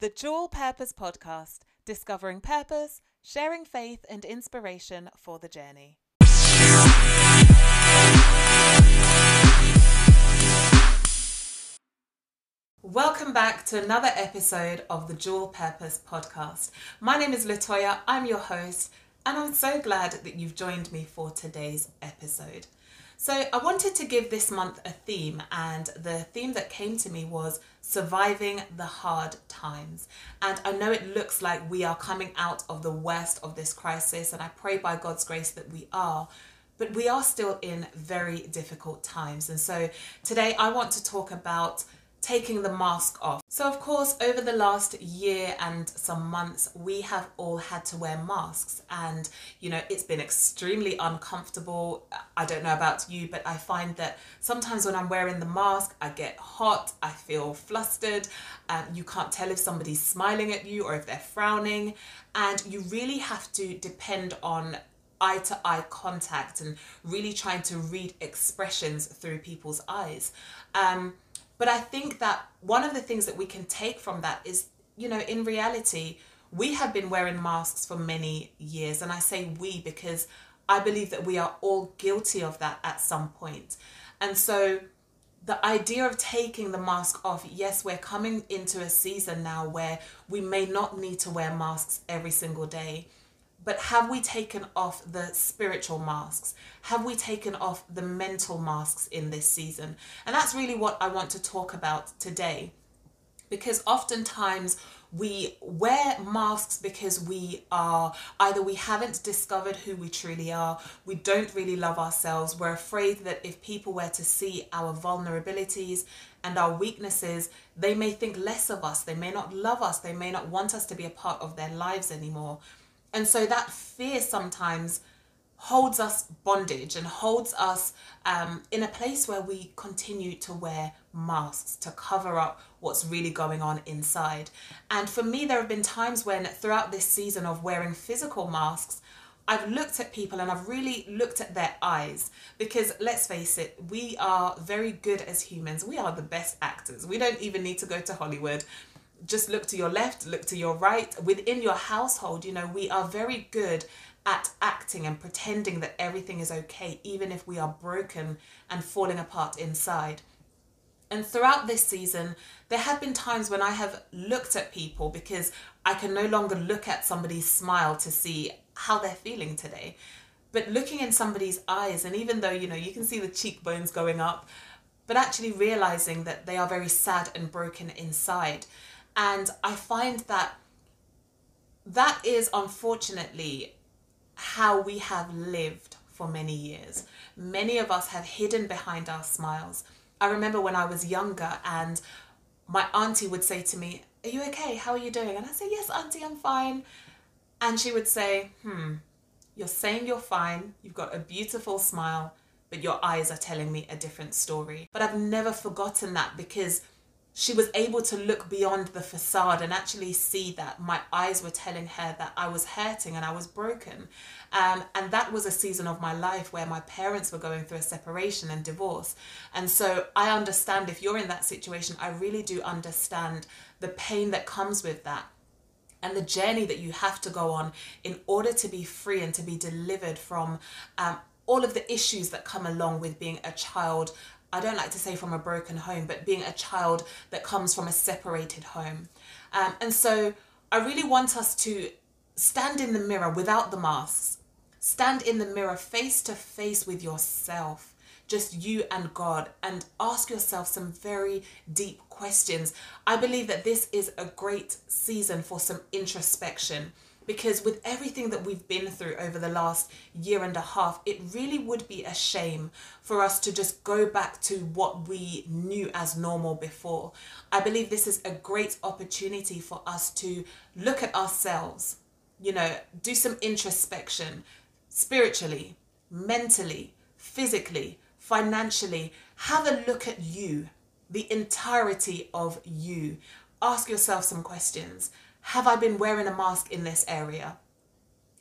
The Jewel Purpose Podcast, discovering purpose, sharing faith and inspiration for the journey. Welcome back to another episode of the Jewel Purpose Podcast. My name is Latoya, I'm your host, and I'm so glad that you've joined me for today's episode. So, I wanted to give this month a theme, and the theme that came to me was surviving the hard times. And I know it looks like we are coming out of the worst of this crisis, and I pray by God's grace that we are. But we are still in very difficult times. And so today I want to talk about taking the mask off. So, of course, over the last year and some months, we have all had to wear masks, and you know, it's been extremely uncomfortable. I don't know about you, but I find that sometimes when I'm wearing the mask, I get hot, I feel flustered, and you can't tell if somebody's smiling at you or if they're frowning, and you really have to depend on eye to eye contact and really trying to read expressions through people's eyes. Um, but I think that one of the things that we can take from that is, you know, in reality, we have been wearing masks for many years. And I say we because I believe that we are all guilty of that at some point. And so the idea of taking the mask off, yes, we're coming into a season now where we may not need to wear masks every single day. But have we taken off the spiritual masks? Have we taken off the mental masks in this season? And that's really what I want to talk about today. Because oftentimes we wear masks because we are either we haven't discovered who we truly are, we don't really love ourselves, we're afraid that if people were to see our vulnerabilities and our weaknesses, they may think less of us, they may not love us, they may not want us to be a part of their lives anymore. And so that fear sometimes holds us bondage and holds us um, in a place where we continue to wear masks to cover up what's really going on inside. And for me, there have been times when throughout this season of wearing physical masks, I've looked at people and I've really looked at their eyes because let's face it, we are very good as humans. We are the best actors. We don't even need to go to Hollywood just look to your left, look to your right. Within your household, you know, we are very good at acting and pretending that everything is okay, even if we are broken and falling apart inside. And throughout this season, there have been times when I have looked at people because I can no longer look at somebody's smile to see how they're feeling today. But looking in somebody's eyes, and even though, you know, you can see the cheekbones going up, but actually realizing that they are very sad and broken inside. And I find that that is unfortunately how we have lived for many years. Many of us have hidden behind our smiles. I remember when I was younger and my auntie would say to me, Are you okay? How are you doing? And I say, Yes, auntie, I'm fine. And she would say, Hmm, you're saying you're fine, you've got a beautiful smile, but your eyes are telling me a different story. But I've never forgotten that because she was able to look beyond the facade and actually see that my eyes were telling her that I was hurting and I was broken. Um, and that was a season of my life where my parents were going through a separation and divorce. And so I understand if you're in that situation, I really do understand the pain that comes with that and the journey that you have to go on in order to be free and to be delivered from um, all of the issues that come along with being a child I don't like to say from a broken home, but being a child that comes from a separated home. Um, and so I really want us to stand in the mirror without the masks, stand in the mirror face to face with yourself, just you and God, and ask yourself some very deep questions. I believe that this is a great season for some introspection because with everything that we've been through over the last year and a half, it really would be a shame for us to just go back to what we knew as normal before. I believe this is a great opportunity for us to look at ourselves, you know, do some introspection spiritually, mentally, physically, financially. Have a look at you, the entirety of you. Ask yourself some questions have I been wearing a mask in this area?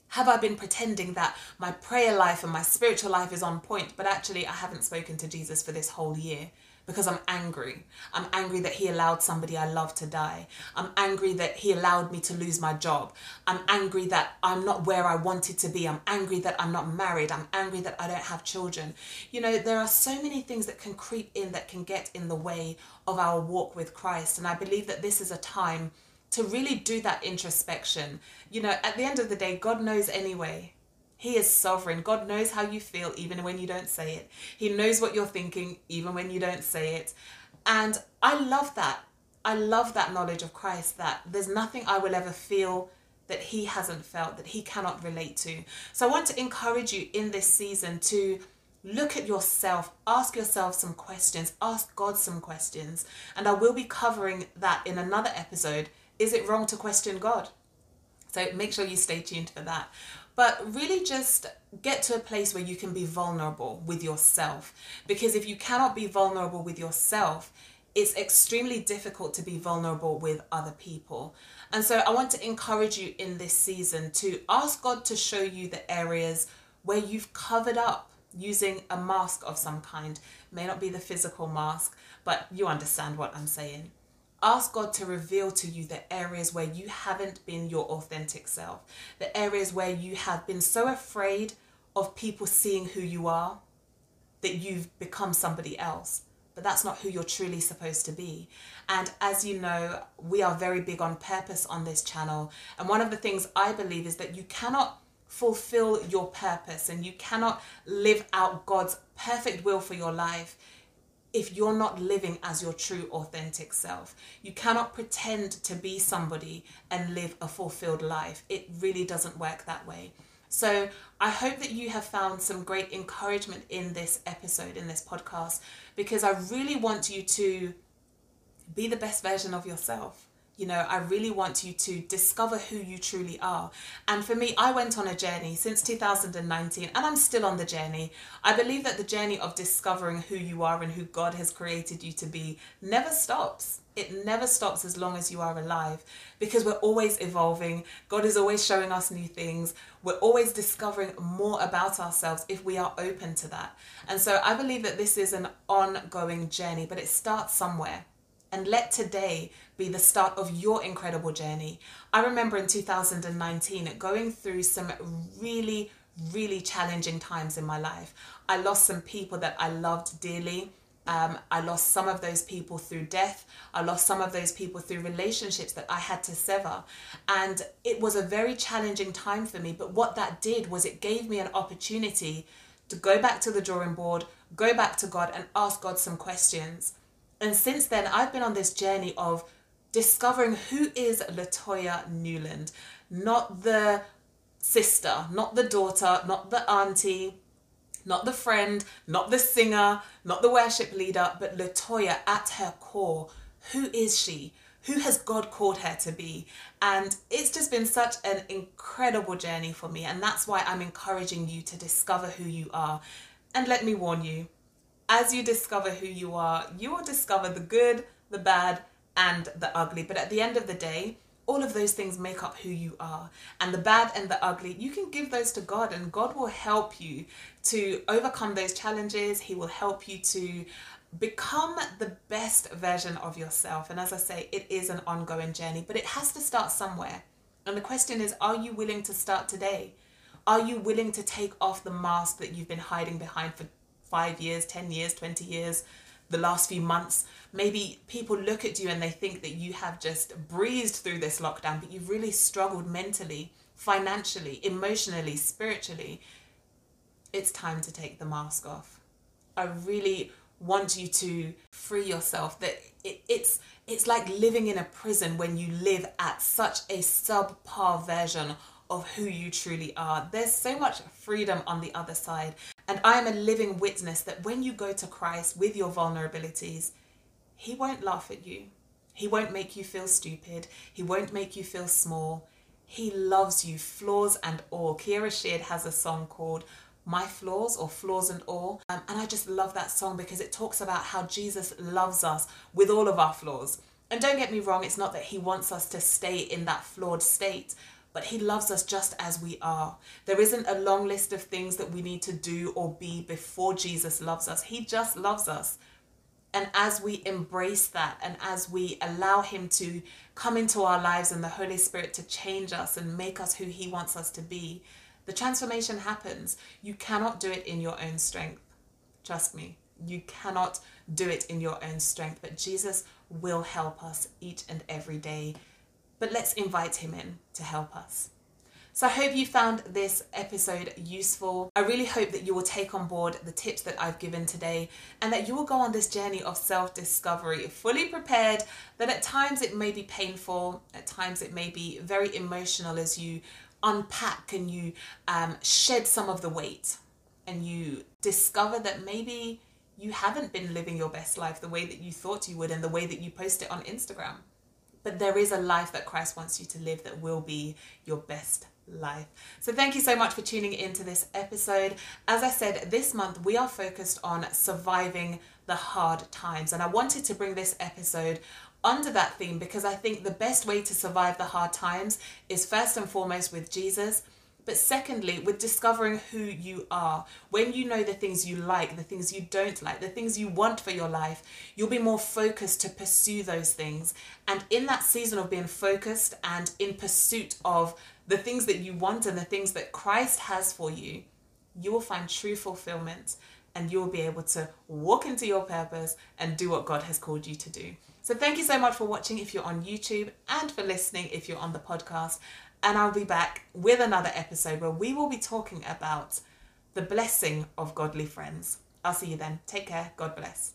Have I been pretending that my prayer life and my spiritual life is on point, but actually I haven't spoken to Jesus for this whole year? because I'm angry. I'm angry that he allowed somebody I love to die. I'm angry that he allowed me to lose my job. I'm angry that I'm not where I wanted to be. I'm angry that I'm not married. I'm angry that I don't have children. You know, there are so many things that can creep in that can get in the way of our walk with Christ. And I believe that this is a time to really do that introspection. You know, at the end of the day, God knows anyway. He is sovereign. God knows how you feel even when you don't say it. He knows what you're thinking even when you don't say it. And I love that. I love that knowledge of Christ that there's nothing I will ever feel that he hasn't felt, that he cannot relate to. So I want to encourage you in this season to look at yourself, ask yourself some questions, ask God some questions. And I will be covering that in another episode. Is it wrong to question God? So make sure you stay tuned for that but really just get to a place where you can be vulnerable with yourself. Because if you cannot be vulnerable with yourself, it's extremely difficult to be vulnerable with other people. And so I want to encourage you in this season to ask God to show you the areas where you've covered up using a mask of some kind. May not be the physical mask, but you understand what I'm saying. Ask God to reveal to you the areas where you haven't been your authentic self, the areas where you have been so afraid of people seeing who you are that you've become somebody else. But that's not who you're truly supposed to be. And as you know, we are very big on purpose on this channel. And one of the things I believe is that you cannot fulfill your purpose and you cannot live out God's perfect will for your life if you're not living as your true authentic self. You cannot pretend to be somebody and live a fulfilled life. It really doesn't work that way. So, I hope that you have found some great encouragement in this episode, in this podcast, because I really want you to be the best version of yourself you know, I really want you to discover who you truly are. And for me, I went on a journey since 2019 and I'm still on the journey. I believe that the journey of discovering who you are and who God has created you to be never stops. It never stops as long as you are alive because we're always evolving. God is always showing us new things. We're always discovering more about ourselves if we are open to that. And so I believe that this is an ongoing journey, but it starts somewhere. And let today be the start of your incredible journey. I remember in 2019 going through some really, really challenging times in my life. I lost some people that I loved dearly. Um, I lost some of those people through death. I lost some of those people through relationships that I had to sever. And it was a very challenging time for me. But what that did was it gave me an opportunity to go back to the drawing board, go back to God, and ask God some questions. And since then, I've been on this journey of discovering who is Latoya Newland, not the sister, not the daughter, not the auntie, not the friend, not the singer, not the worship leader, but Latoya at her core. Who is she? Who has God called her to be? And it's just been such an incredible journey for me. And that's why I'm encouraging you to discover who you are. And let me warn you, as you discover who you are, you will discover the good, the bad, and the ugly. But at the end of the day, all of those things make up who you are. And the bad and the ugly, you can give those to God, and God will help you to overcome those challenges. He will help you to become the best version of yourself. And as I say, it is an ongoing journey, but it has to start somewhere. And the question is are you willing to start today? Are you willing to take off the mask that you've been hiding behind for five years, 10 years, 20 years? the last few months. Maybe people look at you and they think that you have just breezed through this lockdown, but you've really struggled mentally, financially, emotionally, spiritually. It's time to take the mask off. I really want you to free yourself that it, it's it's like living in a prison when you live at such a subpar version of who you truly are. There's so much freedom on the other side. And I am a living witness that when you go to Christ with your vulnerabilities, He won't laugh at you. He won't make you feel stupid. He won't make you feel small. He loves you, flaws and all. Kierra Sheard has a song called My Flaws or Flaws and All. Um, and I just love that song because it talks about how Jesus loves us with all of our flaws. And don't get me wrong, it's not that he wants us to stay in that flawed state, but He loves us just as we are. There isn't a long list of things that we need to do or be before Jesus loves us. He just loves us. And as we embrace that and as we allow Him to come into our lives and the Holy Spirit to change us and make us who He wants us to be, the transformation happens. You cannot do it in your own strength. Trust me, you cannot do it in your own strength, but Jesus will help us each and every day. But let's invite Him in to help us. So I hope you found this episode useful. I really hope that you will take on board the tips that I've given today and that you will go on this journey of self discovery fully prepared that at times it may be painful, at times it may be very emotional as you unpack and you um, shed some of the weight and you discover that maybe you haven't been living your best life the way that you thought you would and the way that you post it on Instagram. But there is a life that Christ wants you to live that will be your best life. So, thank you so much for tuning into this episode. As I said, this month we are focused on surviving the hard times, and I wanted to bring this episode under that theme because I think the best way to survive the hard times is first and foremost with Jesus. But secondly, with discovering who you are, when you know the things you like, the things you don't like, the things you want for your life, you'll be more focused to pursue those things. And in that season of being focused and in pursuit of the things that you want and the things that Christ has for you, you will find true fulfillment and you will be able to walk into your purpose and do what God has called you to do. So, thank you so much for watching if you're on YouTube and for listening if you're on the podcast. And I'll be back with another episode where we will be talking about the blessing of godly friends. I'll see you then. Take care. God bless.